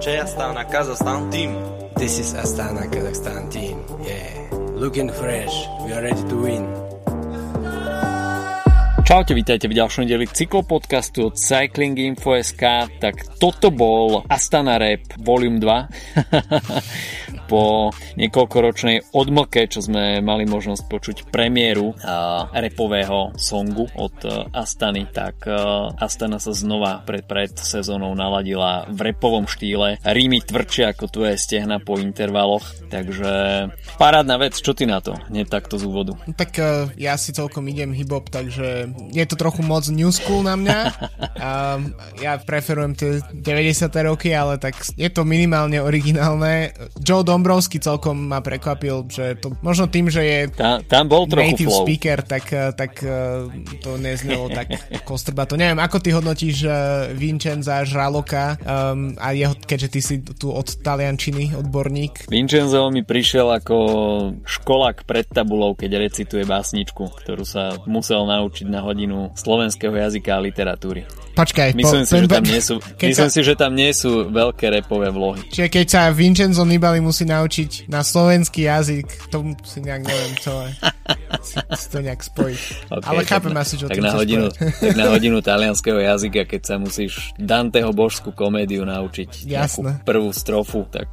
Jay Astana Kazakhstan team. This is Astana Kazakhstan team. Yeah. Looking fresh. We are ready to win. Čaute, vítajte v ďalšom dieli cyklopodcastu od Cycling Info.sk. Tak toto bol Astana Rap Volume 2. po niekoľkoročnej odmlke, čo sme mali možnosť počuť premiéru uh, repového songu od uh, Astany, tak uh, Astana sa znova pred, pred sezónou naladila v repovom štýle. Rímy tvrdšie ako tvoje stehna po intervaloch, takže parádna vec, čo ty na to? Hneď takto z úvodu. Tak uh, ja si celkom idem hip-hop, takže je to trochu moc new school na mňa. uh, ja preferujem tie 90. roky, ale tak je to minimálne originálne. Joe Dombrovský celkom ma prekvapil, že to možno tým, že je Ta, tam bol trochu native flow. speaker, tak, eh, tak eh, to neznelo tak kostrbato. Neviem, ako ty hodnotíš uh, Vincenza Žraloka um, a jeho, keďže ty si tu od taliančiny odborník. Vincenzo mi prišiel ako školák pred tabulou, keď recituje básničku, ktorú sa musel naučiť na hodinu slovenského jazyka a literatúry. Počkaj, Myslím, po, si, že tam nie sú, myslím sa, si, že tam nie sú veľké repové vlohy. Čiže keď sa Vincenzo Nibali musí naučiť na slovenský jazyk, to si nejak neviem celé si, si to nejak spojiť. Okay, Ale chápem asi, čo tak na hodinu, tak na hodinu talianského jazyka, keď sa musíš Danteho božskú komédiu naučiť nejakú prvú strofu, tak,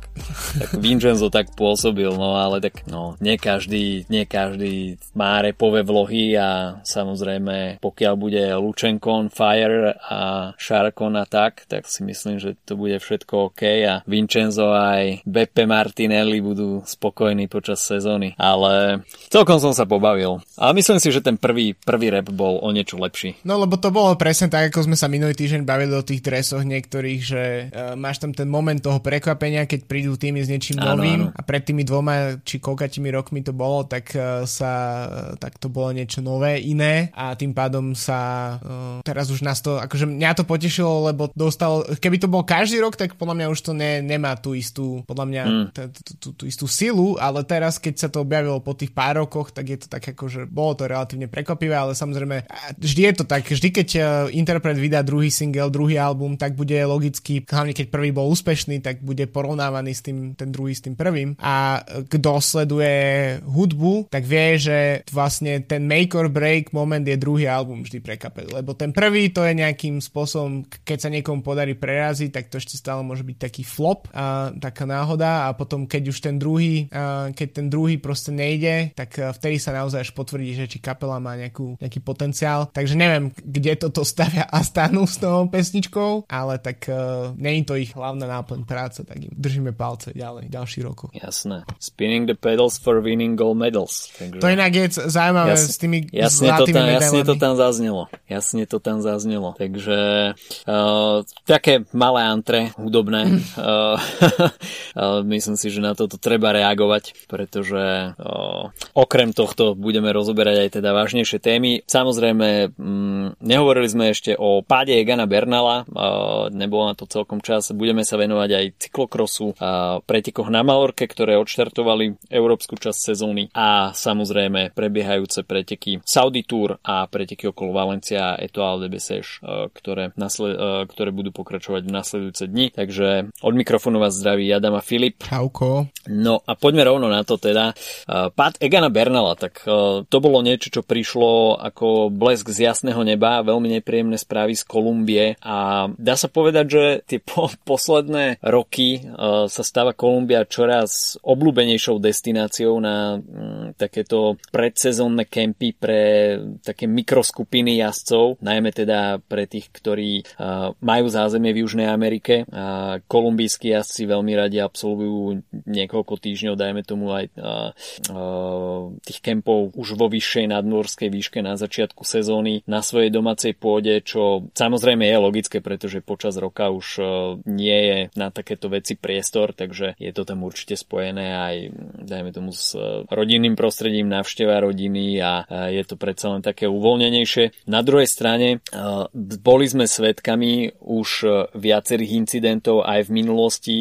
tak Vincenzo tak pôsobil, no ale tak no, nie každý, nie každý má repové vlohy a samozrejme pokiaľ bude Lučenko on fire a Sharkon a tak, tak si myslím, že to bude všetko OK a Vincenzo aj Beppe Martinelli budú spokojní počas sezóny, ale celkom som sa pobavil. Ale myslím si, že ten prvý, prvý rap bol o niečo lepší. No lebo to bolo presne tak, ako sme sa minulý týždeň bavili o tých dresoch niektorých, že uh, máš tam ten moment toho prekvapenia, keď prídu týmy s niečím Áno, novým áno. a pred tými dvoma či koľkatými rokmi to bolo, tak uh, sa tak to bolo niečo nové, iné a tým pádom sa uh, teraz už nás to, akože mňa to potešilo, lebo dostal, keby to bol každý rok, tak podľa mňa už to ne, nemá tú istú, podľa mňa Mm. tú istú silu, ale teraz, keď sa to objavilo po tých pár rokoch, tak je to tak ako, že bolo to relatívne prekvapivé, ale samozrejme vždy je to tak, vždy keď uh, interpret vydá druhý single, druhý album, tak bude logicky, hlavne keď prvý bol úspešný, tak bude porovnávaný s tým, ten druhý s tým prvým. A kto sleduje hudbu, tak vie, že vlastne ten make or break moment je druhý album vždy pre kapelu, lebo ten prvý to je nejakým spôsobom, keď sa niekomu podarí preraziť, tak to ešte stále môže byť taký flop, a, taká náhoda. A potom keď už ten druhý, a, keď ten druhý proste nejde, tak a, vtedy sa naozaj až potvrdí, že či kapela má nejakú, nejaký potenciál. Takže neviem, kde toto stavia Astanu s tou pesničkou, ale tak uh, není to ich hlavná náplň práce, tak im držíme palce ďalej, ďalší roku. Jasné. Spinning the pedals for winning gold medals. Takže... To inak je zaujímavé Jas- s tými jasne to, zlatými tam, jasne to tam zaznelo. Jasne to tam zaznelo. Takže uh, také malé antre, hudobné. uh, uh, myslím si, že na toto treba reagovať, pretože uh, okrem tohto budeme rozoberať aj teda vážnejšie témy. Samozrejme, mm, nehovorili sme ešte o páde Egana Bernala, nebolo na to celkom čas. Budeme sa venovať aj cyklokrosu, pretekoch na Malorke, ktoré odštartovali európsku časť sezóny a samozrejme prebiehajúce preteky Saudi Tour a preteky okolo Valencia a Etoile de Bessèges, uh, ktoré, nasled, uh, ktoré budú pokračovať v nasledujúce dni. Takže od mikrofónu vás zdraví Adam a Filip. Čauko. No a poďme rovno na to teda. Uh, Pád Egana Bernala, tak uh, to bolo niečo, čo prišlo ako blesk z jasného neba, veľmi nepríjemné správy z Kolumbie a dá sa povedať, že tie po- posledné roky uh, sa stáva Kolumbia čoraz obľúbenejšou destináciou na mm, takéto predsezónne kempy pre také mikroskupiny jazdcov, najmä teda pre tých, ktorí uh, majú zázemie v Južnej Amerike. Uh, kolumbijskí jazdci veľmi radi absolvujú niekoľko týždňov, dajme tomu aj tých kempov už vo vyššej nadmorskej výške na začiatku sezóny na svojej domácej pôde, čo samozrejme je logické, pretože počas roka už uh, nie je na takéto veci priestor, takže je to tam určite spojené aj, dajme tomu, s uh, rodinným prostredím, návšteva rodiny a uh, je to predsa len také uvoľnenejšie. Na druhej strane boli sme svedkami už viacerých incidentov aj v minulosti,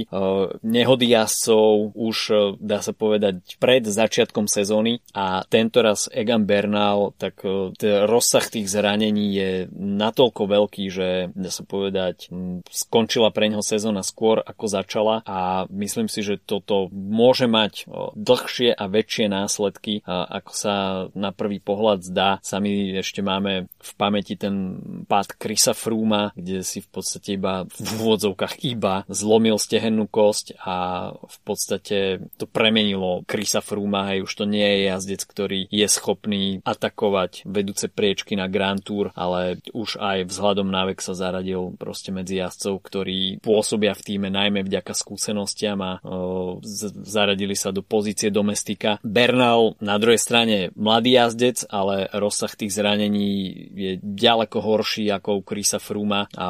nehody jazdcov už dá sa povedať pred začiatkom sezóny a a tento raz Egan Bernal, tak t- rozsah tých zranení je natoľko veľký, že dá sa povedať, skončila pre neho sezóna skôr ako začala a myslím si, že toto môže mať dlhšie a väčšie následky, ako sa na prvý pohľad zdá. Sami ešte máme v pamäti ten pád Krisa Frúma, kde si v podstate iba v úvodzovkách iba zlomil stehennú kosť a v podstate to premenilo Krisa Frúma, hej, už to nie je jazdec, ktorý je schopný atakovať vedúce priečky na Grand Tour, ale už aj vzhľadom na vek sa zaradil proste medzi jazdcov, ktorí pôsobia v týme najmä vďaka skúsenostiam a o, zaradili sa do pozície domestika. Bernal na druhej strane mladý jazdec, ale rozsah tých zranení je ďaleko horší ako u Krisa Fruma a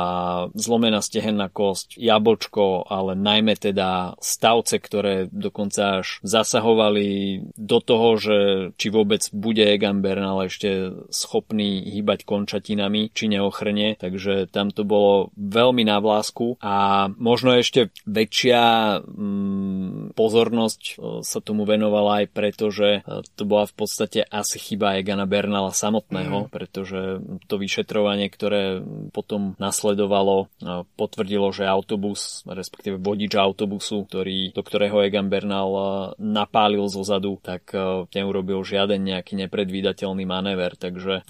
zlomená stehenná kosť, jablčko, ale najmä teda stavce, ktoré dokonca až zasahovali do toho, že či vôbec bude Egan Bernal ešte schopný hýbať končatinami, či neochrne, takže tam to bolo veľmi na vlásku a možno ešte väčšia mm, pozornosť e, sa tomu venovala aj preto, že e, to bola v podstate asi chyba Egana Bernala samotného, mm. pretože to vyšetrovanie, ktoré potom nasledovalo, e, potvrdilo, že autobus, respektíve vodič autobusu, ktorý, do ktorého Egan Bernal napálil zo zadu, tak neurobil žiaden nejaký nepredvídateľný manéver, takže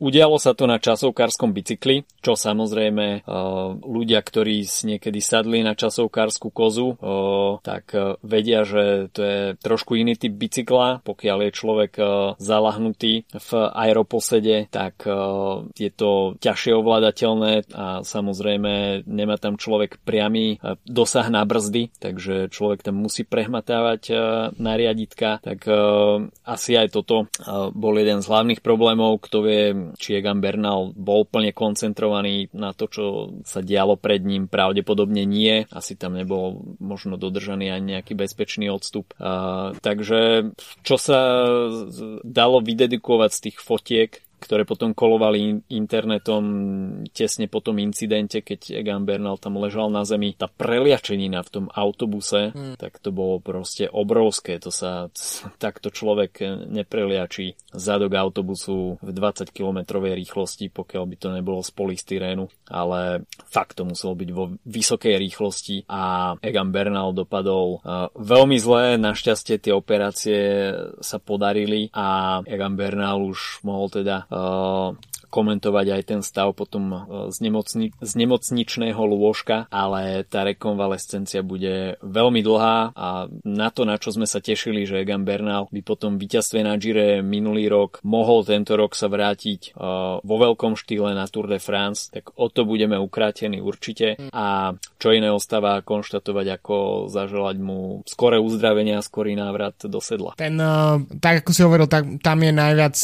udialo sa to na časovkárskom bicykli, čo samozrejme ľudia, ktorí niekedy sadli na časovkárskú kozu, tak vedia, že to je trošku iný typ bicykla. Pokiaľ je človek zalahnutý v aeroposede, tak je to ťažšie ovládateľné a samozrejme nemá tam človek priamy dosah na brzdy, takže človek tam musí prehmatávať na riaditka, tak asi aj toto bol jeden z hlavných problémov. Kto vie, či Egan Bernal bol plne koncentrovaný na to, čo sa dialo pred ním, pravdepodobne nie. Asi tam nebol možno dodržaný ani nejaký bezpečný odstup. takže čo sa dalo vydedikovať z tých fotiek, ktoré potom kolovali internetom tesne po tom incidente, keď Egan Bernal tam ležal na zemi. Tá preliačenina v tom autobuse, hmm. tak to bolo proste obrovské. To sa takto človek nepreliačí zadok autobusu v 20 km rýchlosti, pokiaľ by to nebolo z polystyrénu, ale fakt to muselo byť vo vysokej rýchlosti a Egan Bernal dopadol uh, veľmi zle. Našťastie tie operácie sa podarili a Egan Bernal už mohol teda uh, komentovať aj ten stav potom z, nemocni- z nemocničného lôžka, ale tá rekonvalescencia bude veľmi dlhá a na to, na čo sme sa tešili, že Egan Bernal by potom víťazstve na Gire minulý rok mohol tento rok sa vrátiť uh, vo veľkom štýle na Tour de France, tak o to budeme ukrátení určite a čo iné ostáva konštatovať, ako zaželať mu skore uzdravenia a skorý návrat do sedla. Ten, uh, tak ako si hovoril, tak, tam je najviac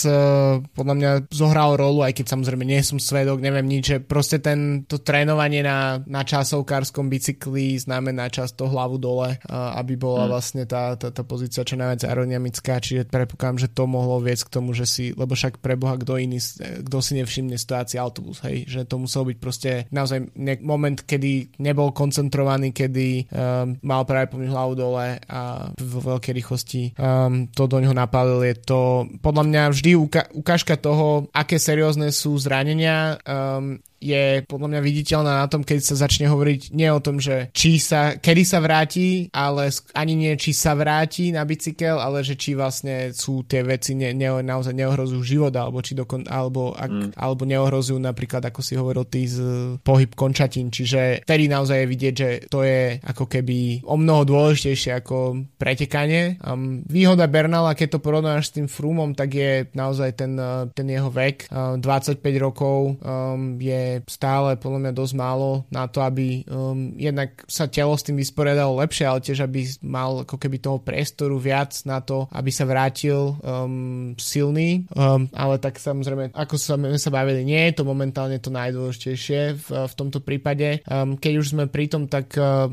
podľa mňa zohral rolu aj keď samozrejme nie som svedok, neviem nič, že proste ten, to trénovanie na, na časovkárskom bicykli znamená často hlavu dole, aby bola hmm. vlastne tá, tá, tá pozícia čo najviac aerodynamická, čiže predpokladám, že to mohlo viesť k tomu, že si, lebo však preboha kto iný, kto si nevšimne stojáci autobus, hej, že to muselo byť proste naozaj moment, kedy nebol koncentrovaný, kedy um, mal práve pomôcť hlavu dole a vo veľkej rýchlosti um, to do ňoho napálil. Je to podľa mňa vždy uka- ukážka toho, aké seriózne sú zranenia. Um, je podľa mňa viditeľná na tom, keď sa začne hovoriť nie o tom, že či sa, kedy sa vráti, ale ani nie, či sa vráti na bicykel, ale že či vlastne sú tie veci ne, ne, naozaj neohrozujú život, alebo, či dokon, alebo, ak, mm. alebo neohrozujú napríklad, ako si hovoril ty, z pohyb končatín. Čiže vtedy naozaj je vidieť, že to je ako keby o mnoho dôležitejšie ako pretekanie. Um, výhoda Bernala, keď to porovnáš s tým Frumom, tak je naozaj ten, ten jeho vek. Um, 25 rokov um, je stále podľa mňa dosť málo na to, aby um, jednak sa telo s tým vysporiadalo lepšie, ale tiež aby mal ako keby toho priestoru viac na to, aby sa vrátil um, silný. Um, ale tak samozrejme, ako sa, my sa bavili, nie je to momentálne to najdôležitejšie v, v tomto prípade. Um, keď už sme pri tom, tak uh,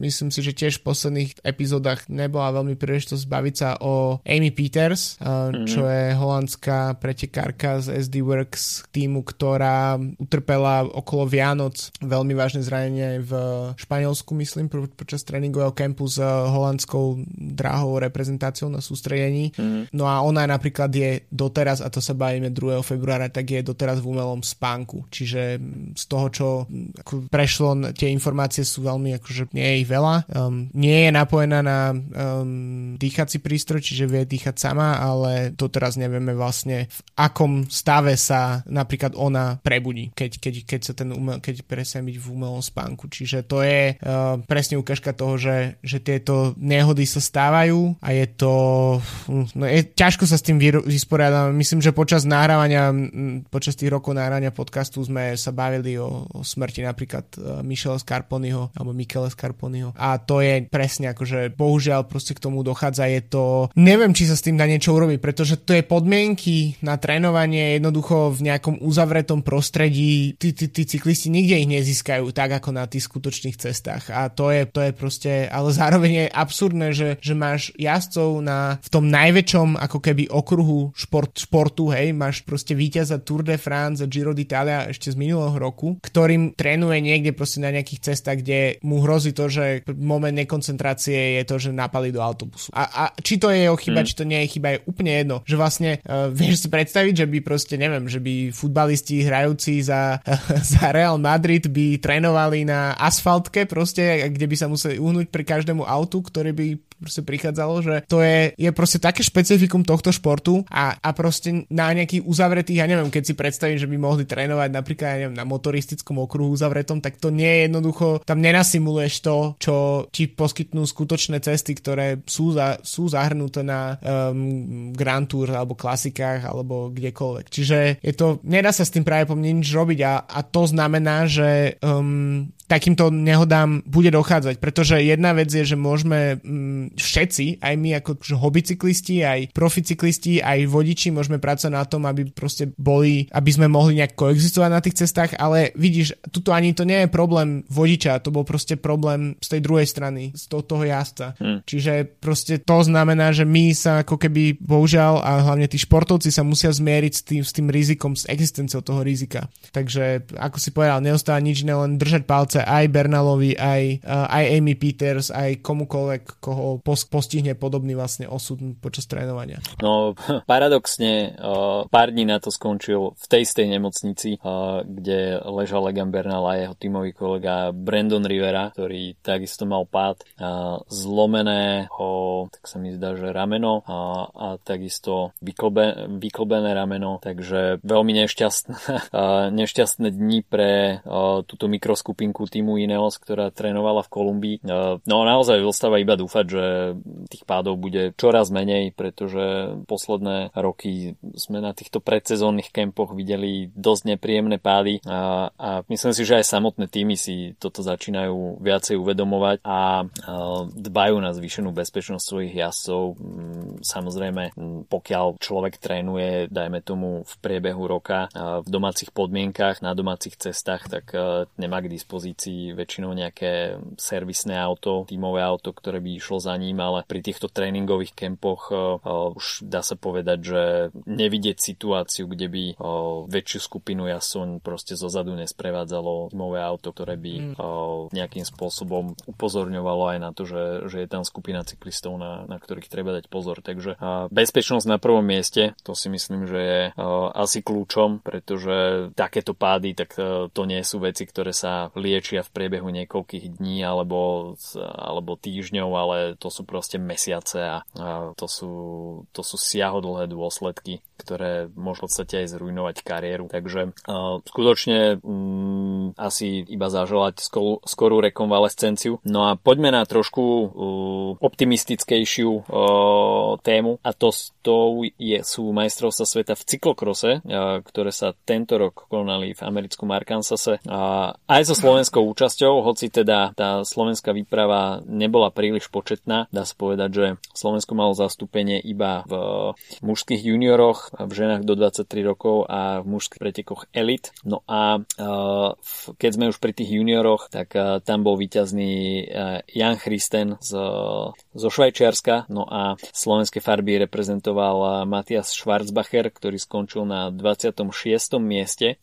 myslím si, že tiež v posledných epizódach nebola veľmi príležitosť baviť sa o Amy Peters, uh, mm-hmm. čo je holandská pretekárka z SD Works týmu, ktorá utrpela utrpela okolo Vianoc veľmi vážne zranenie v Španielsku, myslím, počas tréningového kempu s holandskou drahou reprezentáciou na sústredení. Mm. No a ona napríklad je doteraz, a to sa bavíme 2. februára, tak je doteraz v umelom spánku. Čiže z toho, čo ako prešlo, tie informácie sú veľmi, akože nie je ich veľa. Um, nie je napojená na um, dýchací prístroj, čiže vie dýchať sama, ale doteraz nevieme vlastne v akom stave sa napríklad ona prebudí, keď, keď, keď sa ten umel, keď presne byť v umelom spánku. Čiže to je uh, presne ukážka toho, že, že tieto nehody sa stávajú a je to no je, ťažko sa s tým vysporiadať. Myslím, že počas nahrávania počas tých rokov nahrávania podcastu sme sa bavili o, o smrti napríklad uh, Michela Scarponiho alebo Michele Scarponiho a to je presne akože bohužiaľ proste k tomu dochádza. Je to, neviem, či sa s tým dá niečo urobiť, pretože to je podmienky na trénovanie jednoducho v nejakom uzavretom prostredí. Tí, tí, tí cyklisti nikde ich nezískajú tak ako na tých skutočných cestách a to je, to je proste, ale zároveň je absurdné, že, že máš jazdcov na, v tom najväčšom ako keby okruhu šport, športu, hej, máš proste víťaza Tour de France a Giro d'Italia ešte z minulého roku, ktorým trénuje niekde proste na nejakých cestách, kde mu hrozí to, že moment nekoncentrácie je to, že napali do autobusu. A, a či to je jeho chyba, mm. či to nie je chyba, je úplne jedno. Že vlastne uh, vieš si predstaviť, že by proste, neviem, že by futbalisti hrajúci za, za Real Madrid by trénovali na asfaltke proste, kde by sa museli uhnúť pri každému autu, ktorý by proste prichádzalo, že to je, je proste také špecifikum tohto športu a, a proste na nejakých uzavretých, ja neviem, keď si predstavím, že by mohli trénovať napríklad, ja neviem, na motoristickom okruhu uzavretom, tak to nie je jednoducho, tam nenasimuluješ to, čo ti poskytnú skutočné cesty, ktoré sú, za, sú zahrnuté na um, Grand Tour alebo klasikách alebo kdekoľvek. Čiže je to, nedá sa s tým práve po mne nič robiť a, a to znamená, že um, takýmto nehodám bude dochádzať, pretože jedna vec je, že môžeme mm, všetci, aj my ako hobbycyklisti, aj proficyklisti, aj vodiči môžeme pracovať na tom, aby proste boli, aby sme mohli nejak koexistovať na tých cestách, ale vidíš, tuto ani to nie je problém vodiča, to bol proste problém z tej druhej strany, z toho, toho jazda. Hmm. Čiže proste to znamená, že my sa ako keby, bohužiaľ, a hlavne tí športovci sa musia zmieriť s tým, s tým rizikom, s existenciou toho rizika. Takže, ako si povedal, neostáva nič iné, len držať palce palce aj Bernalovi, aj, uh, aj Amy Peters, aj komukoľvek, koho postihne podobný vlastne osud počas trénovania. No, paradoxne, uh, pár dní na to skončil v tej istej nemocnici, uh, kde ležal Legan Bernal a jeho tímový kolega Brandon Rivera, ktorý takisto mal pád zlomené ho, tak sa mi zdá, že rameno a, a takisto vyklbe, vyklbené rameno, takže veľmi nešťastné, nešťastné dni pre túto mikroskupinku členku týmu Ineos, ktorá trénovala v Kolumbii. E, no naozaj zostáva iba dúfať, že tých pádov bude čoraz menej, pretože posledné roky sme na týchto predsezónnych kempoch videli dosť nepríjemné pády a, a myslím si, že aj samotné týmy si toto začínajú viacej uvedomovať a, dbajú na zvýšenú bezpečnosť svojich jazdcov. Mm, samozrejme, mm, pokiaľ človek trénuje, dajme tomu v priebehu roka v domácich podmienkach, na domácich cestách, tak e, nemá k dispozícii dispozícii väčšinou nejaké servisné auto, tímové auto, ktoré by išlo za ním, ale pri týchto tréningových kempoch uh, už dá sa povedať, že nevidieť situáciu, kde by uh, väčšiu skupinu jason proste zozadu nesprevádzalo tímové auto, ktoré by uh, nejakým spôsobom upozorňovalo aj na to, že, že je tam skupina cyklistov, na, na ktorých treba dať pozor. Takže bezpečnosť na prvom mieste, to si myslím, že je asi kľúčom, pretože takéto pády, tak to nie sú veci, ktoré sa liečia liečia v priebehu niekoľkých dní alebo, alebo týždňov, ale to sú proste mesiace a, to, sú, to sú siahodlhé dôsledky ktoré môžu v podstate aj zrujnovať kariéru. Takže uh, skutočne um, asi iba zaželať skorú, skorú rekonvalescenciu. No a poďme na trošku uh, optimistickejšiu uh, tému a to, to je, sú majstrovstva sveta v cyklokrose, uh, ktoré sa tento rok konali v americkom Arkansase. Uh, aj so slovenskou účasťou, hoci teda tá slovenská výprava nebola príliš početná, dá sa povedať, že Slovensko malo zastúpenie iba v mužských junioroch v ženách do 23 rokov a v mužských pretekoch elit. No a keď sme už pri tých junioroch, tak tam bol víťazný Jan Christen z, zo Švajčiarska, no a slovenské farby reprezentoval Matias Schwarzbacher, ktorý skončil na 26. mieste.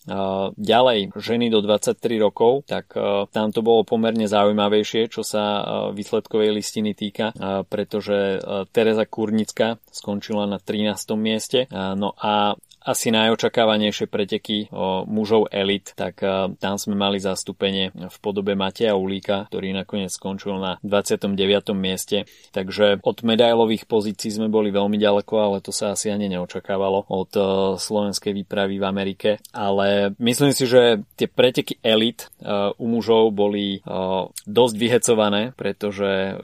Ďalej, ženy do 23 rokov, tak tam to bolo pomerne zaujímavejšie, čo sa výsledkovej listiny týka, pretože Teresa Kurnická skončila na 13. mieste. No a asi najočakávanejšie preteky o mužov elit, tak uh, tam sme mali zastúpenie v podobe Mateja Ulíka, ktorý nakoniec skončil na 29. mieste. Takže od medailových pozícií sme boli veľmi ďaleko, ale to sa asi ani neočakávalo od uh, slovenskej výpravy v Amerike. Ale myslím si, že tie preteky elit uh, u mužov boli dosť vyhecované, pretože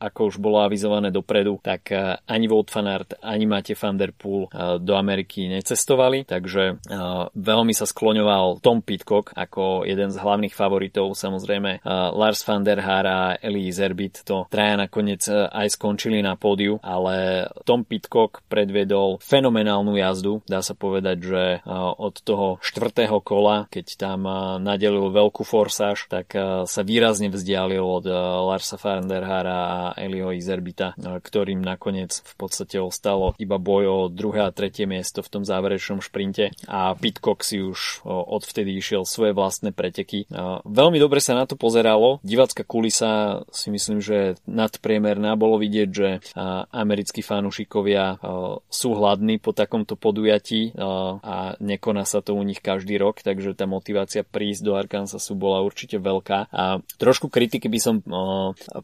ako už bolo avizované dopredu, tak ani Wout van Aert, ani Matej van der Poel do Ameriky nece cestovali, takže uh, veľmi sa skloňoval Tom Pitcock ako jeden z hlavných favoritov. Samozrejme uh, Lars van der Haar a Eli Zerbit to traja nakoniec uh, aj skončili na pódiu, ale Tom Pitcock predviedol fenomenálnu jazdu. Dá sa povedať, že uh, od toho štvrtého kola, keď tam uh, nadelil veľkú forsáž, tak uh, sa výrazne vzdialil od uh, Larsa van der Haara a Eliho Izerbita, uh, ktorým nakoniec v podstate ostalo iba boj o druhé a tretie miesto v tom záver záverečnom šprinte a Pitcock si už odvtedy išiel svoje vlastné preteky. Veľmi dobre sa na to pozeralo. Divácka kulisa si myslím, že nadpriemerná. Bolo vidieť, že americkí fanúšikovia sú hladní po takomto podujatí a nekoná sa to u nich každý rok, takže tá motivácia prísť do Arkansasu bola určite veľká. A trošku kritiky by som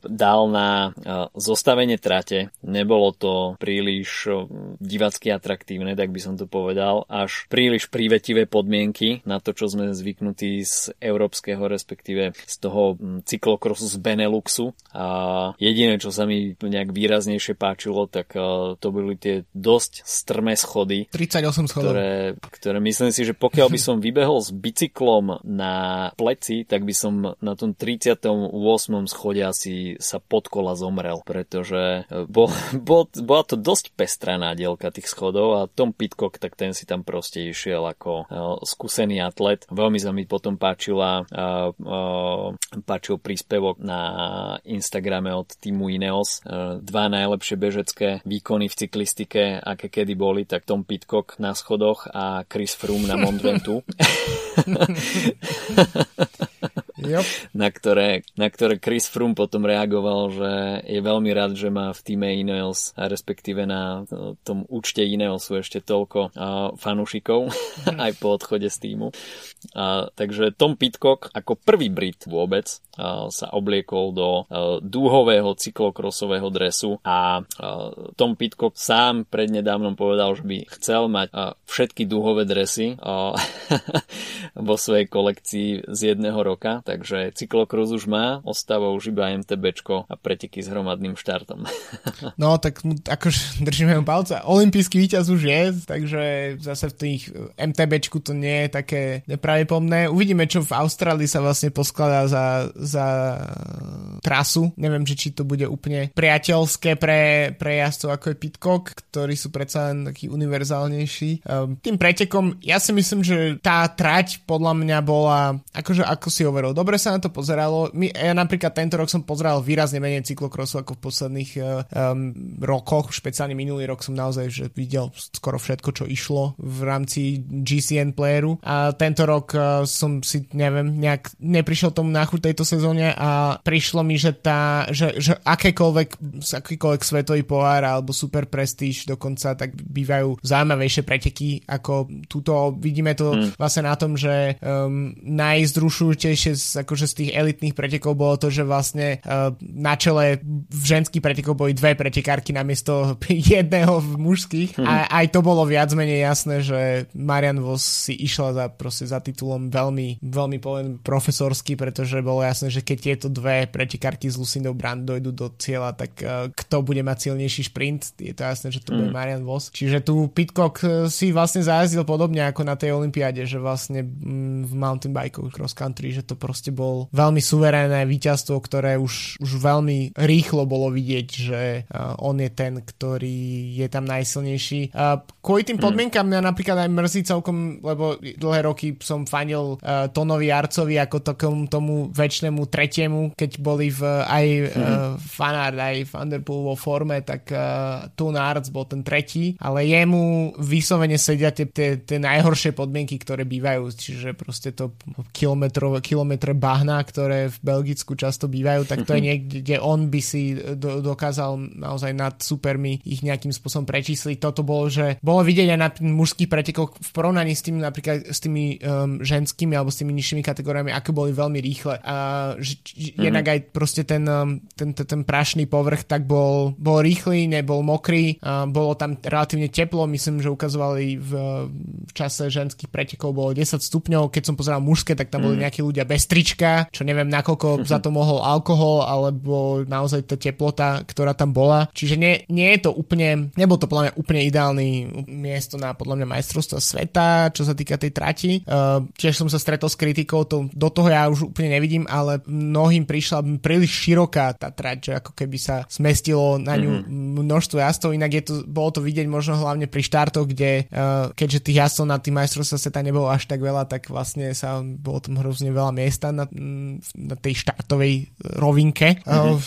dal na zostavenie trate. Nebolo to príliš divácky atraktívne, tak by som to povedal povedal, až príliš prívetivé podmienky na to, čo sme zvyknutí z európskeho, respektíve z toho mm, cyklokrosu z Beneluxu. A jediné, čo sa mi nejak výraznejšie páčilo, tak e, to boli tie dosť strmé schody. 38 schodov. Ktoré, ktoré myslím si, že pokiaľ by som vybehol s bicyklom na pleci, tak by som na tom 38. schode asi sa pod kola zomrel, pretože e, bol, bol, bola to dosť pestrá nádielka tých schodov a Tom Pitcock tak ten si tam proste išiel ako uh, skúsený atlet. Veľmi sa mi potom páčila, uh, uh, páčil príspevok na Instagrame od týmu Ineos. Dva najlepšie bežecké výkony v cyklistike, aké kedy boli, tak Tom Pitcock na schodoch a Chris Froome na Mont Ventoux. Yep. Na, ktoré, na ktoré Chris Froome potom reagoval, že je veľmi rád, že má v týme Ineos, a respektíve na tom účte Ineosu ešte toľko uh, fanúšikov, mm. aj po odchode z týmu. Uh, takže Tom Pitcock ako prvý Brit vôbec uh, sa obliekol do uh, dúhového cyklokrosového dresu a uh, Tom Pitcock sám prednedávnom povedal, že by chcel mať uh, všetky dúhové dresy uh, vo svojej kolekcii z jedného roka, takže cyklokross už má, ostáva už iba MTBčko a preteky s hromadným štartom. no tak akože držíme mu palca. Olympijský víťaz už je, takže zase v tých eh, MTBčku to nie je také nepravdepodobné. Uvidíme, čo v Austrálii sa vlastne poskladá za, za trasu. Neviem, že či to bude úplne priateľské pre, pre jazdcov ako je Pitcock, ktorí sú predsa len takí univerzálnejší. Um, tým pretekom, ja si myslím, že tá trať podľa mňa bola, akože ako si hovoril, dobre sa na to pozeralo. My, ja napríklad tento rok som pozeral výrazne menej cyklokrosu ako v posledných um, rokoch, špeciálne minulý rok som naozaj že videl skoro všetko, čo išlo v rámci GCN playeru a tento rok uh, som si, neviem, nejak neprišiel tomu náchuť tejto sezóne a prišlo mi, že tá, že, že akékoľvek, akýkoľvek svetový pohár alebo super prestíž dokonca, tak bývajú zaujímavejšie preteky ako túto. Vidíme to mm. vlastne na tom, že um, najzrušujúcejšie z, akože z tých elitných pretekov bolo to, že vlastne uh, na čele v ženských pretekov boli dve pretekárky namiesto jedného v mužských mm. a aj to bolo viac menej jasné, že Marian Vos si išla za, proste za titulom veľmi, veľmi poviem profesorsky, pretože bolo jasné, že keď tieto dve pretekárky s Lucindou Brand dojdu do cieľa, tak uh, kto bude mať silnejší šprint, je to jasné, že to mm. bude Marian Vos. Čiže tu Pitcock uh, si vlastne zajazdil podobne ako na tej olympiáde, že vlastne mm, v mountain bike cross country, že to proste proste bol veľmi suverénne víťazstvo, ktoré už, už veľmi rýchlo bolo vidieť, že uh, on je ten, ktorý je tam najsilnejší. Uh, kvôli tým mhm. podmienkam mňa napríklad aj mrzí celkom, lebo dlhé roky som fanil uh, Tonovi Arcovi ako takom tomu väčšnému tretiemu, keď boli v aj uh, fanart, aj Thunderpool vo forme, tak uh, Tun Arts bol ten tretí, ale jemu vyslovene sedia tie, tie, tie najhoršie podmienky, ktoré bývajú, čiže proste to bahna, ktoré v Belgicku často bývajú, tak to je niekde, kde on by si do, dokázal naozaj nad supermi ich nejakým spôsobom prečísliť. Toto bolo, že bolo vidieť aj na mužských pretekoch v porovnaní s tými napríklad s tými um, ženskými alebo s tými nižšími kategóriami, ako boli veľmi rýchle. A že, mm-hmm. jednak aj proste ten, um, ten, ten, ten prašný povrch tak bol, bol rýchly, nebol mokrý, uh, bolo tam relatívne teplo, myslím, že ukazovali v, v čase ženských pretekov bolo 10 stupňov, keď som pozeral mužské, tak tam boli mm. nejakí ľudia bez trička, čo neviem nakoľko za to mohol alkohol, alebo naozaj tá teplota, ktorá tam bola. Čiže nie, nie je to úplne, nebol to podľa mňa úplne ideálny miesto na podľa mňa majstrovstvo sveta, čo sa týka tej trati. Uh, tiež som sa stretol s kritikou, to, do toho ja už úplne nevidím, ale mnohým prišla príliš široká tá trať, že ako keby sa smestilo na ňu mm-hmm. množstvo jazdcov, inak je to, bolo to vidieť možno hlavne pri štartoch, kde uh, keďže tých jazdcov na tým majstrovstva sveta nebolo až tak veľa, tak vlastne sa bolo tam hrozne veľa miesta na, na tej štartovej rovinke. Mm-hmm. Uh,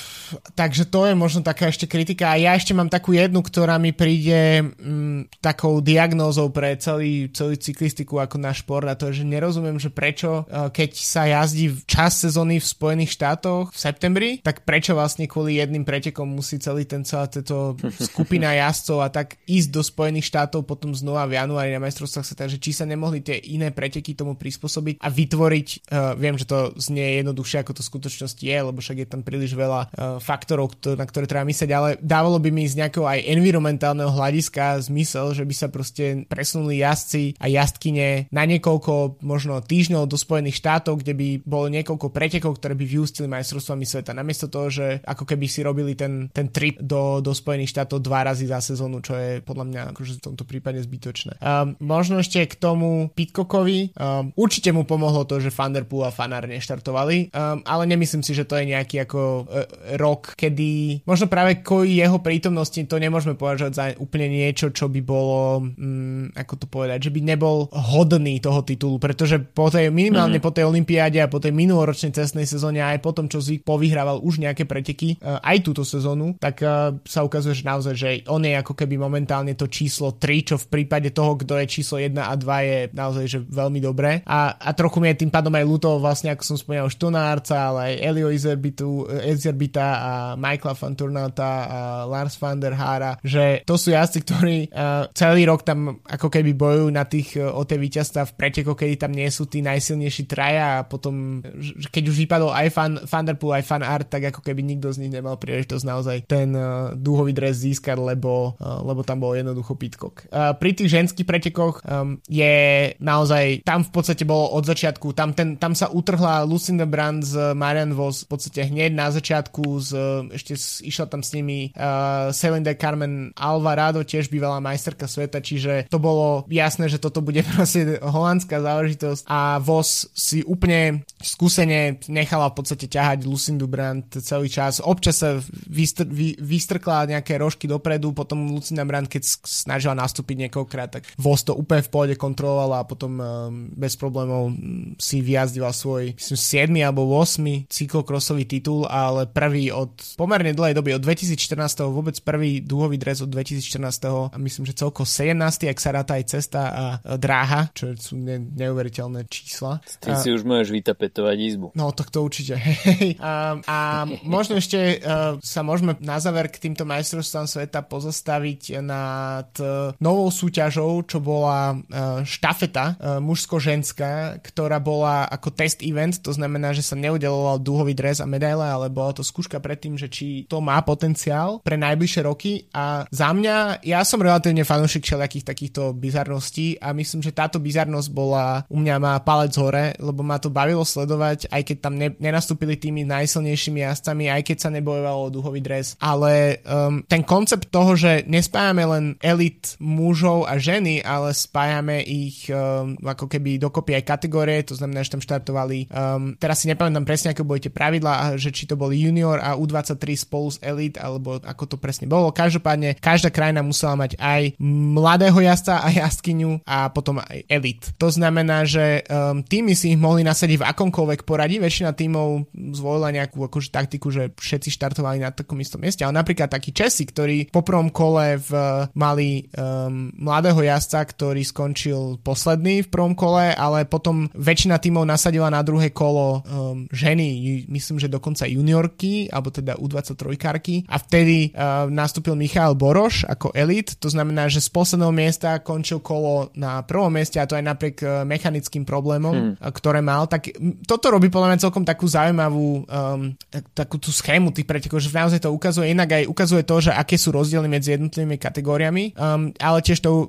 takže to je možno taká ešte kritika. A ja ešte mám takú jednu, ktorá mi príde um, takou diagnózou pre celý, celý cyklistiku ako na šport a to je, že nerozumiem, že prečo, uh, keď sa jazdí v čas sezóny v Spojených štátoch v septembri, tak prečo vlastne kvôli jedným pretekom musí celý ten celá táto skupina jazdcov a tak ísť do Spojených štátov potom znova v januári na majstrovstvách sa takže či sa nemohli tie iné preteky tomu prispôsobiť a vytvoriť, uh, viem, že to znie jednoduchšie ako to v skutočnosti je, lebo však je tam príliš veľa uh, faktorov, kto, na ktoré treba myslieť, ale dávalo by mi z nejakého aj environmentálneho hľadiska zmysel, že by sa proste presunuli jazdci a jazdkyne na niekoľko možno týždňov do Spojených štátov, kde by bolo niekoľko pretekov, ktoré by vyústili majstrovstvami sveta. Namiesto toho, že ako keby si robili ten, ten trip do, do Spojených štátov dva razy za sezónu, čo je podľa mňa akože v tomto prípade zbytočné. Um, možno ešte k tomu Pitcockovi. Um, určite mu pomohlo to, že Thunderpool a Fanar neštartovali, um, ale nemyslím si, že to je nejaký ako uh, rok, kedy možno práve kvôli jeho prítomnosti to nemôžeme považovať za úplne niečo, čo by bolo, um, ako to povedať, že by nebol hodný toho titulu, pretože po tej, minimálne mm-hmm. po tej olympiáde a po tej minuloročnej cestnej sezóne aj potom, čo Zvyk povyhrával už nejaké preteky, uh, aj túto sezónu, tak uh, sa ukazuje, že naozaj, že on je ako keby momentálne to číslo 3, čo v prípade toho, kto je číslo 1 a 2 je naozaj že veľmi dobré. A, a trochu mi je tým pádom aj ľúto, vlastne ako som spomínal už Tunárca, ale aj Elio Izerbitu, Izerbita a Michaela Fanturnata a Lars van der Hara, že to sú jazdci, ktorí uh, celý rok tam ako keby bojujú na tých, uh, o tie víťazstva v pretekoch, kedy tam nie sú tí najsilnejší traja a potom, keď už vypadol aj fan, Van der Poel, aj Fan Art, tak ako keby nikto z nich nemal príležitosť naozaj ten uh, dúhový dres získať, lebo, uh, lebo tam bol jednoducho Pitcock. Uh, pri tých ženských pretekoch um, je naozaj, tam v podstate bolo od začiatku, tam, ten, tam sa utrhla Lucinda Brand z Marian Vos v podstate hneď na začiatku, z, ešte s, išla tam s nimi uh, Celine Carmen Alvarado, tiež bývalá majsterka sveta, čiže to bolo jasné, že toto bude proste holandská záležitosť a Vos si úplne skúsene nechala v podstate ťahať Lucindu Brand celý čas. Občas sa vystr- vy- vystrkla nejaké rožky dopredu, potom Lucinda Brand, keď snažila nastúpiť niekoľkokrát, tak Vos to úplne v pohode kontrolovala a potom um, bez problémov si vyjazdila svoj myslím, 7 alebo 8 cyklokrosový titul, ale prvý od pomerne dlhej doby, od 2014. vôbec prvý dúhový dres od 2014. a myslím, že celko 17. ak sa ráta aj cesta a dráha, čo sú ne- neuveriteľné čísla. Ty a, si už môžeš vytapetovať izbu. No, tak to určite. a, a možno ešte uh, sa môžeme na záver k týmto majstrovstvám sveta pozastaviť nad uh, novou súťažou, čo bola uh, štafeta uh, mužsko-ženská, ktorá bola ako test event, to znamená, že sa neudeloval dúhový dres a medaile, ale bola to skúška predtým, tým, že či to má potenciál pre najbližšie roky. A za mňa, ja som relatívne fanúšik všelijakých takýchto bizarností a myslím, že táto bizarnosť bola u mňa má palec hore, lebo ma to bavilo sledovať, aj keď tam ne, nenastúpili tými najsilnejšími jazdcami, aj keď sa nebojovalo o duhový dres, ale um, ten koncept toho, že nespájame len elit mužov a ženy, ale spájame ich um, ako keby dokopy aj kategórie, to znamená, že tam štartovali, um, teraz si nepamätám presne, ako budete pravidla, že či to boli junior a U23 spolu s elit, alebo ako to presne bolo. Každopádne, každá krajina musela mať aj mladého jazdca a jazdkyňu a potom aj elit. To znamená, že um, týmy si ich mohli nasadiť v akomkoľvek poradí, väčšina týmov zvolila nejakú akože, taktiku, že všetci štartovali na takom istom mieste, ale napríklad takí Česi, ktorí po prvom kole v, mali um, mladého jazdca, ktorý skončil posledný v prvom kole, ale potom väčšina tímov nasadila na druhé kolo um, ženy, myslím, že dokonca juniorky, alebo teda U23 karky a vtedy uh, nastúpil Michal Boroš ako elit, to znamená, že z posledného miesta končil kolo na prvom mieste a to aj napriek uh, mechanickým problémom, hmm. uh, ktoré mal, tak toto robí podľa mňa celkom takú zaujímavú um, tak, takú tú schému tých pretekov, že naozaj to ukazuje, inak aj ukazuje to, že aké sú rozdiely medzi jednotlivými kategóriami, um, ale tiež to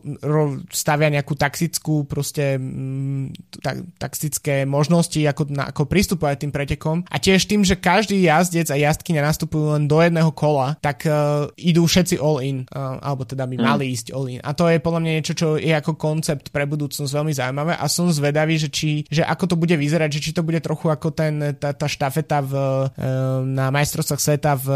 stavia nejakú taxickú proste um, ta, taxické možnosti, ako, na, ako pristupovať tým pretekom a tiež tým, že každý jazdec a jazdkyňa nastupujú len do jedného kola, tak uh, idú všetci all in, uh, alebo teda by mm. mali ísť all in. A to je podľa mňa niečo, čo je ako koncept pre budúcnosť veľmi zaujímavé a som zvedavý, že, či, že ako to bude vyzerať, že či to bude trochu ako ten, tá, tá štafeta v, uh, na majstrovstvách sveta v,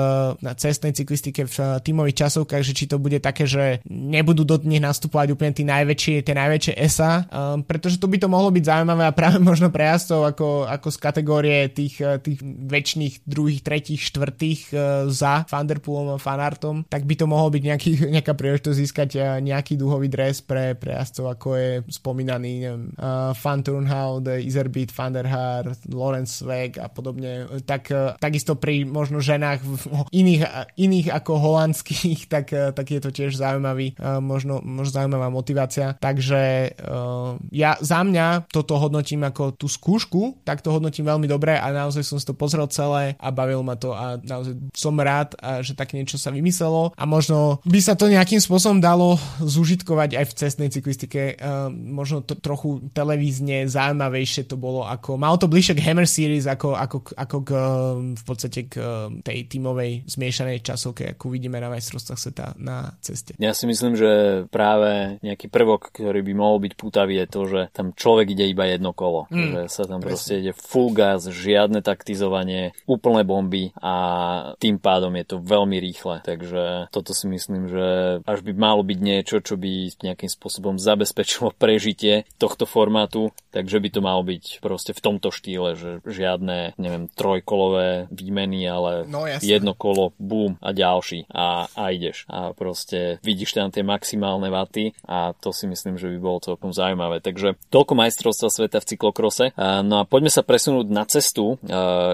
na cestnej cyklistike v tímových časovkách, že či to bude také, že nebudú do nich nastupovať úplne tí najväčšie, tie najväčšie ESA, um, pretože to by to mohlo byť zaujímavé a práve možno pre jazdcov ako, ako z kategórie tých, tých väčšných druhých, tretích, štvrtých uh, za Vanderpoolom a Fanartom, tak by to mohlo byť nejaký, nejaká príležitosť získať uh, nejaký dúhový dres pre, pre jazdcov, ako je spomínaný neviem, uh, Van Turnhout, Iserbeat, Van Lorenz Swag a podobne. Tak, takisto pri možno ženách iných, iných ako holandských, tak, tak je to tiež zaujímavý, možno, možno zaujímavá motivácia. Takže ja za mňa toto hodnotím ako tú skúšku, tak to hodnotím veľmi dobre a naozaj som si to pozrel celé a bavil ma to a naozaj som rád, a že tak niečo sa vymyslelo a možno by sa to nejakým spôsobom dalo zužitkovať aj v cestnej cyklistike. Uh, možno to trochu televízne zaujímavejšie to bolo ako, malo to bližšie k Hammer Series ako, ako, ako k, v podstate k tej tímovej zmiešanej časovke, ako vidíme na majstrovstvách sveta na ceste. Ja si myslím, že práve nejaký prvok, ktorý by mohol byť pútavý je to, že tam človek ide iba jedno kolo. Mm, že sa tam presne. Proste ide full gas, žiadne taktizovanie, úplné bomby a tým pádom je to veľmi rýchle. Takže toto si myslím, že až by malo byť niečo, čo by nejakým spôsobom zabezpečilo prežitie tohto formátu, takže by to malo byť proste v tomto štýle, že žiadne, neviem, trojkolové výmeny, ale no, jedno kolo, boom a ďalší a, a ideš. A proste vidíš tam tie maximálne vaty a to si myslím, že by bolo celkom zaujímavé. Takže toľko majstrovstva sveta v cyklokrose. No a poďme sa presunúť na cestu,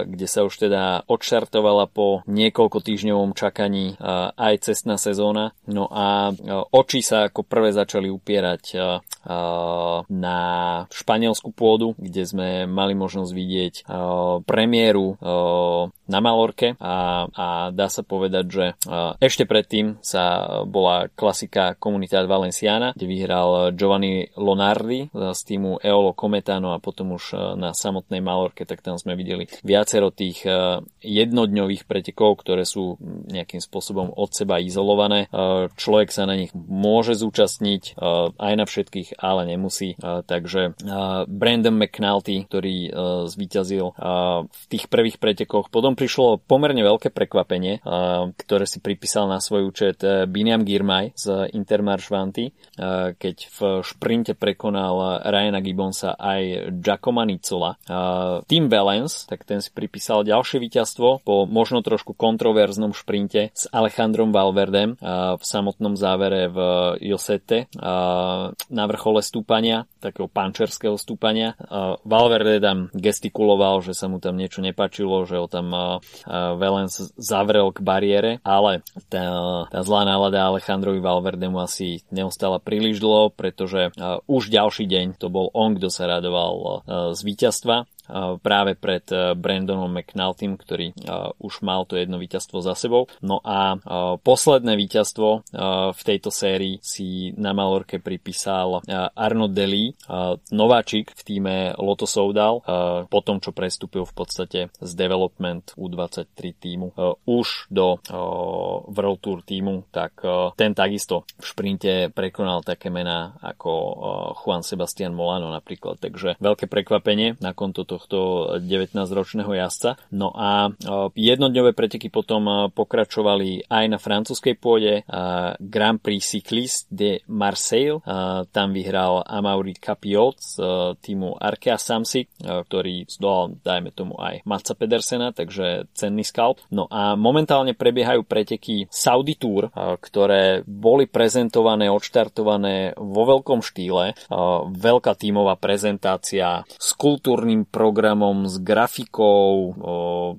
kde sa už teda odštartovala po niekoľko týždňovom čakaní aj cestná sezóna. No a oči sa ako prvé začali upierať na španielskú pôdu, kde sme mali možnosť vidieť premiéru na Malorke a, a dá sa povedať, že ešte predtým sa bola klasika Comunidad Valenciana, kde vyhral Giovanni Lonardi z týmu Eolo Cometano a potom už na samotnej Malorke, tak tam sme videli viacero tých jednodňových pretekov, ktoré sú nejakým spôsobom od seba izolované. Človek sa na nich môže zúčastniť aj na všetkých, ale nemusí. Takže Brandon McNulty, ktorý zvíťazil v tých prvých pretekoch, potom prišlo pomerne veľké prekvapenie, ktoré si pripísal na svoj účet e, Biniam Girmay z Intermarš Vanty, keď v šprinte prekonal Ryana Gibbonsa aj Giacomo Nicola. Team Valence, tak ten si pripísal ďalšie víťazstvo po možno trošku kontroverznom šprinte s Alejandrom Valverdem v samotnom závere v Josete na vrchole stúpania, takého pančerského stúpania. Valverde tam gestikuloval, že sa mu tam niečo nepačilo, že ho tam Valens zavrel k bariére, ale tá, tá zlá nálada Alejandrovi Valverdemu asi neostala príliš dlho, pretože už ďalší deň to bol on, kto sa radoval z víťazstva práve pred Brandonom McNaltym, ktorý už mal to jedno víťazstvo za sebou. No a posledné víťazstvo v tejto sérii si na Malorke pripísal Arno Deli, nováčik v týme Lotto Soudal, po tom, čo prestúpil v podstate z development U23 týmu už do World Tour týmu, tak ten takisto v šprinte prekonal také mená ako Juan Sebastian Molano napríklad, takže veľké prekvapenie na konto tohto 19-ročného jazdca. No a jednodňové preteky potom pokračovali aj na francúzskej pôde Grand Prix Cycliste de Marseille, tam vyhral Amaury Capiot z týmu Arkea Samsi, ktorý zdolal, dajme tomu aj Matca Pedersena, takže cenný skalp. No a momentálne prebiehajú preteky Saudi Tour, ktoré boli prezentované, odštartované vo veľkom štýle. Veľká tímová prezentácia s kultúrnym programom, s grafikou.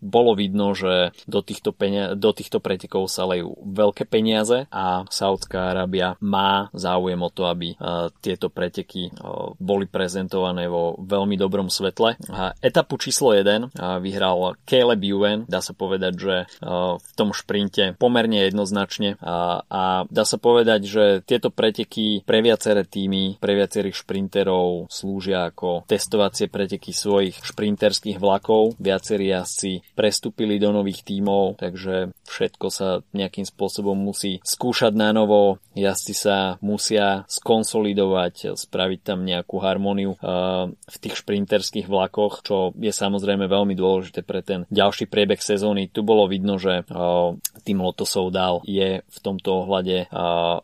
Bolo vidno, že do týchto, penia- do týchto pretekov sa lejú veľké peniaze a Saudská Arábia má záujem o to, aby tieto preteky boli prezentované vo veľmi dobrom svetle. Etapu číslo 1 vyhral Caleb Ewan, dá sa povedať, že v tom šprinte pomerne jednoznačne a, a dá sa povedať, že tieto preteky pre viaceré týmy, pre viacerých šprinterov slúžia ako testovacie preteky svojich šprinterských vlakov. Viacerí jazdci prestúpili do nových tímov, takže všetko sa nejakým spôsobom musí skúšať na novo. Jazdci sa musia skonsolidovať, spraviť tam nejakú harmóniu v tých šprinterských vlakoch, čo je samozrejme veľmi dôležité pre ten ďalší priebeh sezóny. Tu bolo vidno, že tým Lotosov dal je v tomto ohľade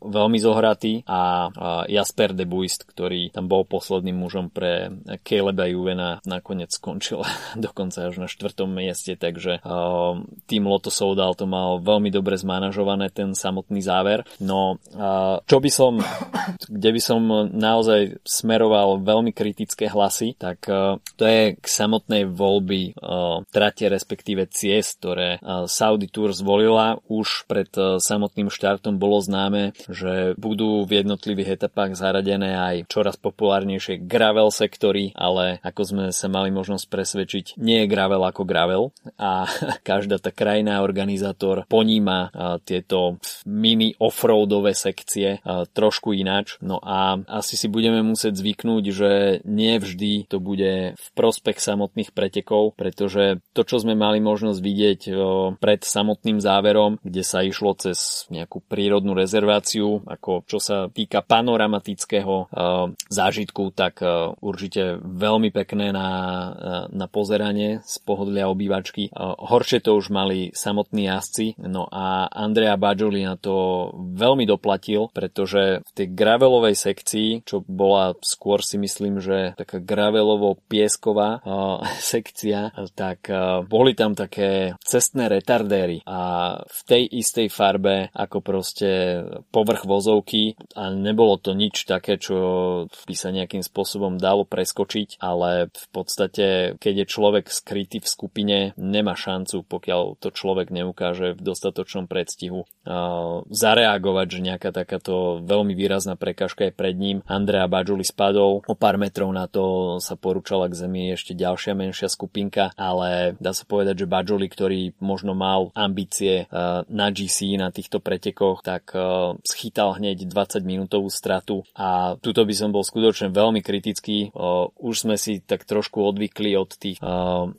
veľmi zohratý a Jasper de Buist, ktorý tam bol posledným mužom pre Caleba Juvena, nakoniec skončil dokonca až na štvrtom mieste, takže tým Lotosov dal to mal veľmi dobre zmanažované ten samotný záver. No čo by som, kde by som naozaj smeroval veľmi kritické hlasy, tak to je k samotnej voľby trate, respektíve ciest, ktoré Saudi Tour zvolila. Už pred samotným štartom bolo známe, že budú v jednotlivých etapách zaradené aj čoraz populárnejšie gravel sektory, ale ako sme sa mali možnosť presvedčiť, nie je gravel ako gravel a každá tá krajina organizátor poníma tieto mini offroadové sekcie trošku ináč. No a asi si budeme musieť zvyknúť, že nie vždy to bude v prospech samotných pretekov, pretože to, čo sme mali možnosť vidieť pred samotným záverom, kde sa išlo cez nejakú prírodnú rezerváciu, ako čo sa týka panoramatického zážitku, tak určite veľmi pekné na, na pozeranie z pohodlia obývačky. Horšie to už mali samotní jazdci, no a Andrea Bajoli na to veľmi doplatil, pretože v tej gravelovej sekcii, čo bola skôr si myslím, že taká gravelovo-piesková sekcia, tak boli tam také cestné retardéry. A v tej istej farbe ako proste povrch vozovky a nebolo to nič také, čo by sa nejakým spôsobom dalo preskočiť, ale v podstate, keď je človek skrytý v skupine, nemá šancu, pokiaľ to človek neukáže v dostatočnom predstihu zareagovať, že nejaká takáto veľmi výrazná prekažka je pred ním. Andrea Bajuli spadol, o pár metrov na to sa porúčala k zemi ešte ďalšia menšia skupinka, ale dá sa povedať, že Bajuli, ktorý možno mal ambície na GC na týchto pretekoch, tak schytal hneď 20 minútovú stratu a tuto by som bol skutočne veľmi kritický. Už sme si tak trošku odvykli od tých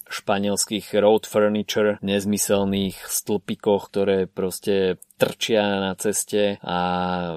španielských road furniture, nezmyselných stĺpikoch, ktoré proste trčia na ceste a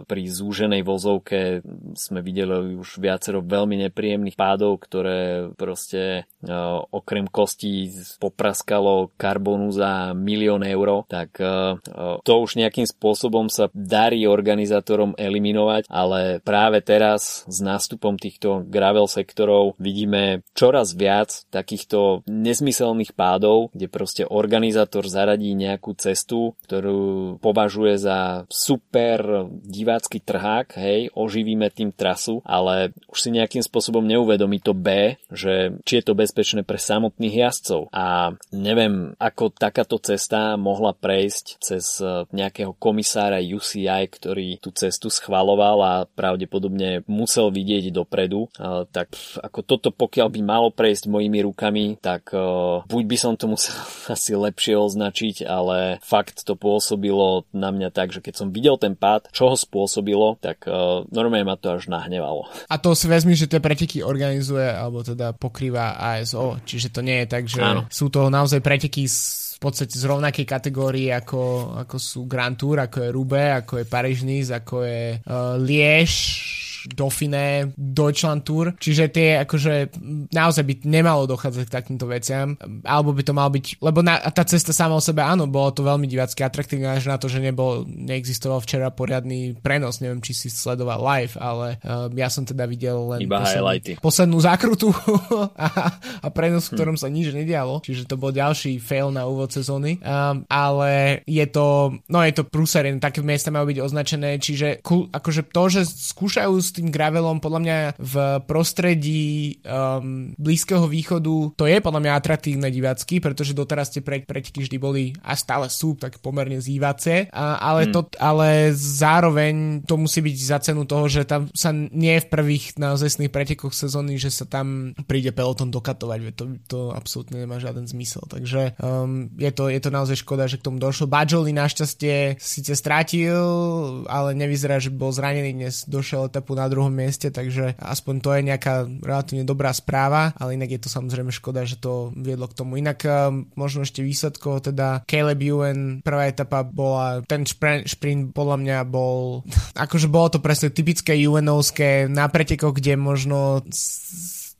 pri zúženej vozovke sme videli už viacero veľmi nepríjemných pádov, ktoré proste e, okrem kostí popraskalo karbonu za milión eur, tak e, to už nejakým spôsobom sa darí organizátorom eliminovať, ale práve teraz s nástupom týchto gravel sektorov vidíme čoraz viac takýchto nezmyselných pádov, kde proste organizátor zaradí nejakú cestu, ktorú považuje považuje za super divácky trhák, hej, oživíme tým trasu, ale už si nejakým spôsobom neuvedomí to B, že či je to bezpečné pre samotných jazdcov. A neviem, ako takáto cesta mohla prejsť cez nejakého komisára UCI, ktorý tú cestu schvaloval a pravdepodobne musel vidieť dopredu, tak ako toto pokiaľ by malo prejsť mojimi rukami, tak buď by som to musel asi lepšie označiť, ale fakt to pôsobilo na mňa tak, že keď som videl ten pád, čo ho spôsobilo, tak normálne ma to až nahnevalo. A to si vezmi, že tie preteky organizuje alebo teda pokrýva ASO, čiže to nie je tak, že Áno. sú to naozaj preteky s v podstate z rovnakej kategórii ako, ako sú Grand Tour, ako je Roubaix, ako je Paris-Nice, ako je uh, Liège, Dauphiné, Deutschland Tour, čiže tie akože naozaj by nemalo dochádzať k takýmto veciam, alebo by to mal byť, lebo na, tá cesta sama o sebe, áno, bolo to veľmi divácky atraktívne až na to, že nebol, neexistoval včera poriadny prenos, neviem, či si sledoval live, ale uh, ja som teda videl len Iba poslednú, poslednú zákrutu a, a prenos, v ktorom hm. sa nič nedialo, čiže to bol ďalší fail na úvod sezóny, um, ale je to, no je to prúser, také miesta majú byť označené, čiže akože to, že skúšajú s tým gravelom podľa mňa v prostredí um, Blízkeho východu to je podľa mňa atraktívne divácky, pretože doteraz tie pre, preteky vždy boli a stále sú tak pomerne zývace, a, ale, hmm. to, ale zároveň to musí byť za cenu toho, že tam sa nie v prvých naozajstných pretekoch sezóny, že sa tam príde peloton dokatovať, to, to absolútne nemá žiaden zmysel, takže um, je, to, je to naozaj škoda, že k tomu došlo. Bajoli našťastie síce strátil, ale nevyzerá, že bol zranený dnes, došiel etapu na druhom mieste, takže aspoň to je nejaká relatívne dobrá správa, ale inak je to samozrejme škoda, že to viedlo k tomu. Inak eh, možno ešte výsledko, teda Caleb Ewan, prvá etapa bola, ten šprint, podľa mňa bol, akože bolo to presne typické Ewanovské na pretekoch, kde možno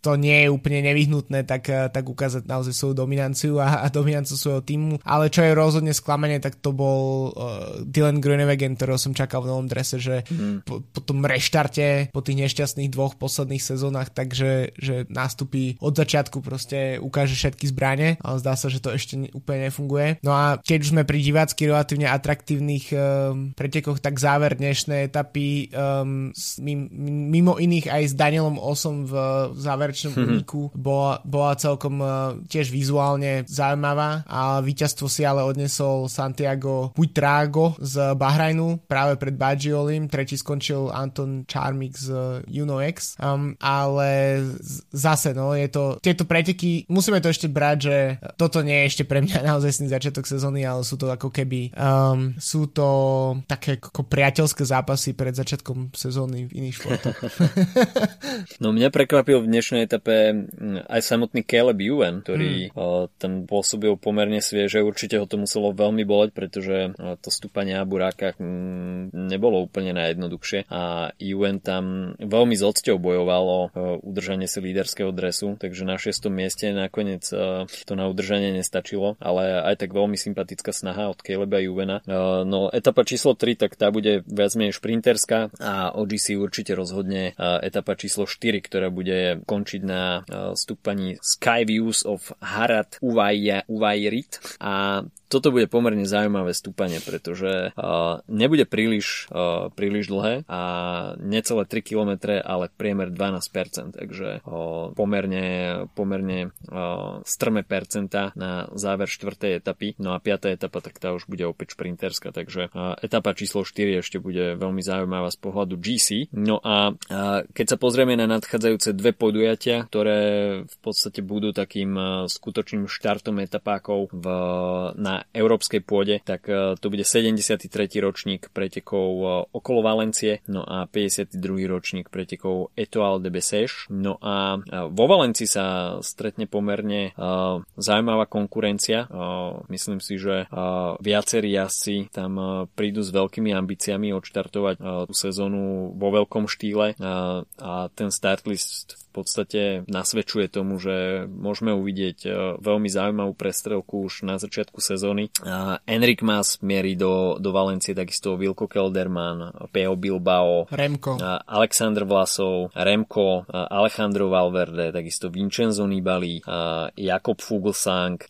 to nie je úplne nevyhnutné, tak, eh, tak ukázať naozaj svoju dominanciu a, a dominanciu svojho týmu. Ale čo je rozhodne sklamanie, tak to bol uh, Dylan Grunewagen, ktorého som čakal v novom drese, že mm. po, po tom reštarte, po tých nešťastných dvoch posledných sezónach, takže že nástupí od začiatku proste ukáže všetky zbranie, ale zdá sa, že to ešte úplne nefunguje. No a keď už sme pri divácky relatívne atraktívnych um, pretekoch, tak záver dnešnej etapy um, mimo iných aj s Danielom Osom v záver záverečnom úniku. Bola, bola celkom uh, tiež vizuálne zaujímavá a víťazstvo si ale odnesol Santiago Puitrago z Bahrajnu práve pred Bagiolim, tretí skončil Anton Charmik z Uno X, um, ale zase no, je to, tieto preteky, musíme to ešte brať, že toto nie je ešte pre mňa naozaj začiatok sezóny, ale sú to ako keby um, sú to také ako priateľské zápasy pred začiatkom sezóny v iných športoch. no mňa prekvapil v dnešnej etape mm, aj samotný Caleb Ewan, ktorý mm. tam pôsobil pomerne svieže. Určite ho to muselo veľmi boleť, pretože to stúpanie na burákach mm, nebolo úplne najjednoduchšie a Ewan tam veľmi s odsťou bojoval o udržanie si líderského dresu, takže na 6. mieste nakoniec to na udržanie nestačilo, ale aj tak veľmi sympatická snaha od Caleba Ewena. No etapa číslo 3, tak tá bude viac menej šprinterská a OGC určite rozhodne etapa číslo 4, ktorá bude končiť skončiť na eh, stúpaní Skyviews of Harat Uvajrit a toto bude pomerne zaujímavé stúpanie, pretože uh, nebude príliš, uh, príliš dlhé a necelé 3 km, ale priemer 12%, takže uh, pomerne, pomerne uh, strme percenta na záver 4. etapy. No a 5. etapa, tak tá už bude opäť šprinterská, takže uh, etapa číslo 4 ešte bude veľmi zaujímavá z pohľadu GC. No a uh, keď sa pozrieme na nadchádzajúce dve podujatia, ktoré v podstate budú takým uh, skutočným štartom etapákov v, na európskej pôde, tak e, to bude 73. ročník pretekov e, okolo Valencie, no a 52. ročník pretekov Etoile de Bessèges. No a e, vo Valencii sa stretne pomerne zaujímavá konkurencia. Myslím si, že viacerí jazdci tam prídu s veľkými ambíciami odštartovať tú sezónu vo veľkom štýle a ten start list podstate nasvedčuje tomu, že môžeme uvidieť veľmi zaujímavú prestrelku už na začiatku sezóny. Enric Mas mierí do, do Valencie takisto Vilko Kelderman, Peo Bilbao, Remko. Alexander Vlasov, Remko, Alejandro Valverde, takisto Vincenzo Nibali, Jakob Fuglsang,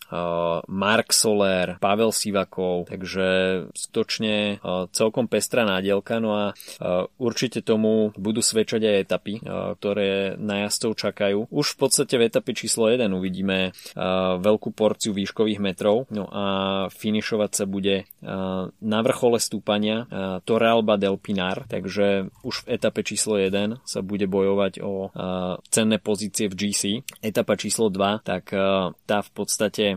Mark Soler, Pavel Sivakov, takže skutočne celkom pestrá nádielka, no a určite tomu budú svedčať aj etapy, ktoré na jazdcov čakajú. Už v podstate v etape číslo 1 uvidíme veľkú porciu výškových metrov, no a finišovať sa bude na vrchole stúpania Torrealba del Pinar, takže už v etape číslo 1 sa bude bojovať o cenné pozície v GC. Etapa číslo 2, tak tá v podstate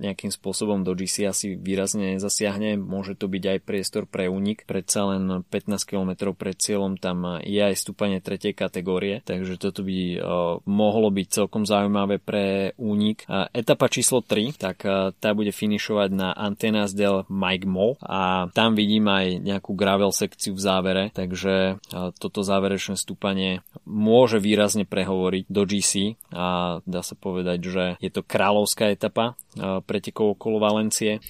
nejakým spôsobom do GC asi výrazne nezasiahne. Môže to byť aj priestor pre únik. Predsa len 15 km pred cieľom tam je aj stúpanie tretej kategórie, takže toto by mohlo byť celkom zaujímavé pre únik. Etapa číslo 3, tak tá bude finišovať na Antenas del Mike Mo a tam vidím aj nejakú gravel sekciu v závere, takže toto záverečné stúpanie môže výrazne prehovoriť do GC a dá sa povedať, že je to kráľovská etapa pretekov okolo Valencie.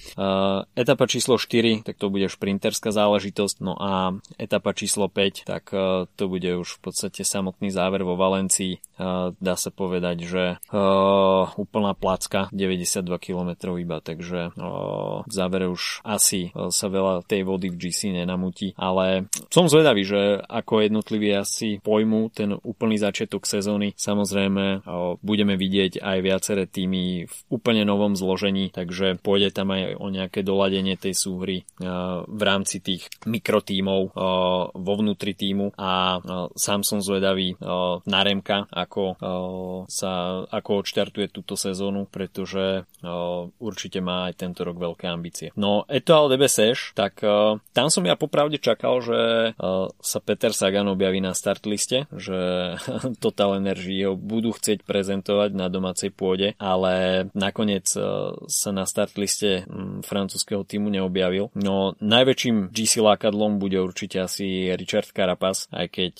Etapa číslo 4, tak to bude šprinterská záležitosť, no a etapa číslo 5, tak to bude už v podstate samotný záver vo Valencii. Dá sa povedať, že úplná placka, 92 km iba, takže v závere už asi sa veľa tej vody v GC nenamutí, ale som zvedavý, že ako jednotliví asi pojmu ten úplný začiatok sezóny. Samozrejme budeme vidieť aj viaceré týmy v úplne novom zložení, takže pôjde tam aj o nejaké doladenie tej súhry v rámci tých mikrotímov vo vnútri týmu a sám som zvedavý na Remka, ako sa ako odštartuje túto sezónu, pretože určite má aj tento rok veľké ambície. No Etoile de Bessèche, tak tam som ja popravde čakal, že sa Peter Sagan objaví na start liste, že Total Energy ho budú chcieť prezentovať na domácej pôde, ale nakoniec sa na start liste francúzského týmu neobjavil. No najväčším GC lákadlom bude určite asi Richard Carapaz, aj keď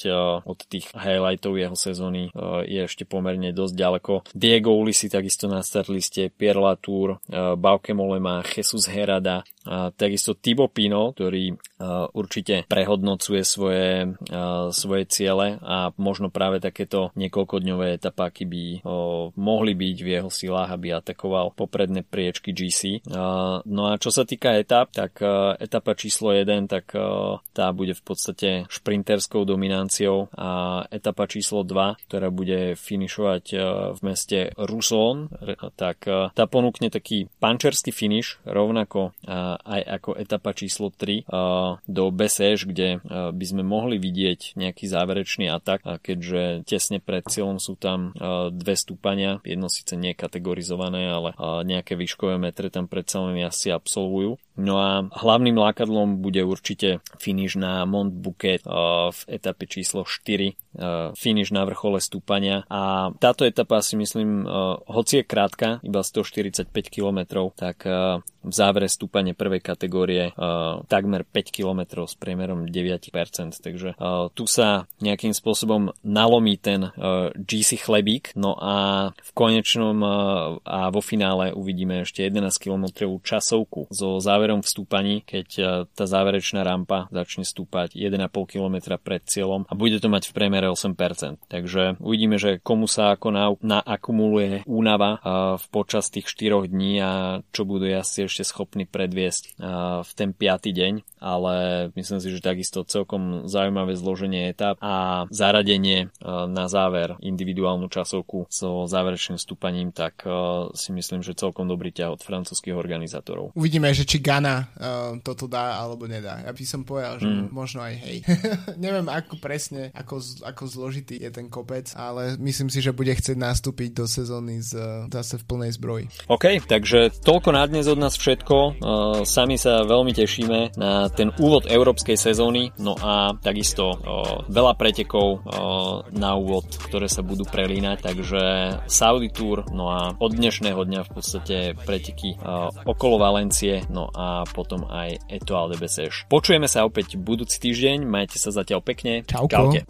od tých highlightov jeho sezóny je ešte pomerne dosť ďaleko. Diego Ulisi takisto na start liste, Pierre Latour, Bauke Molema, Jesus Herada, takisto Thibaut Pino, ktorý určite prehodnocuje svoje, svoje ciele a možno práve takéto niekoľkodňové etapáky by mohli byť v jeho silách, aby atakoval popredné priečky GC. No a čo sa týka etap, tak etapa číslo 1, tak tá bude v podstate šprinterskou dominanciou a etapa číslo 2, ktorá bude finišovať v meste Ruson, tak tá ponúkne taký pančerský finish, rovnako aj ako etapa číslo 3 do Beseš, kde by sme mohli vidieť nejaký záverečný atak, keďže tesne pred cieľom sú tam dve stúpania, jedno síce nie kategorizované, ale nejaké výškové metre tam predsa len asi absolvujú. No a hlavným lákadlom bude určite finish na Mont Bouquet v etape číslo 4, finish na vrchole stúpania. A táto etapa si myslím, hoci je krátka, iba 145 km, tak v závere stúpanie prvej kategórie takmer 5 km s priemerom 9%, takže tu sa nejakým spôsobom nalomí ten GC chlebík, no a v konečnom a vo finále uvidíme ešte 11 km časovku zo záver záverom v keď e, tá záverečná rampa začne stúpať 1,5 km pred cieľom a bude to mať v priemere 8%. Takže uvidíme, že komu sa ako na, naakumuluje únava e, v počas tých 4 dní a čo budú asi ešte schopní predviesť e, v ten 5. deň, ale myslím si, že takisto celkom zaujímavé zloženie etap a zaradenie na záver individuálnu časovku so záverečným stúpaním, tak si myslím, že celkom dobrý ťah od francúzských organizátorov. Uvidíme, že či Gana uh, toto dá alebo nedá. Ja by som povedal, že mm. možno aj hej. Neviem ako presne, ako, ako zložitý je ten kopec, ale myslím si, že bude chcieť nastúpiť do sezóny z, zase v plnej zbroji. OK, takže toľko na dnes od nás všetko. Uh, sami sa veľmi tešíme na ten úvod európskej sezóny, no a takisto uh, veľa pretekov uh, na úvod, ktoré sa budú prelínať, takže Saudi Tour, no a od dnešného dňa v podstate preteky uh, okolo Valencie, no a a potom aj Etoile de Bessèche. Počujeme sa opäť budúci týždeň, majte sa zatiaľ pekne. Čauko. Čaute.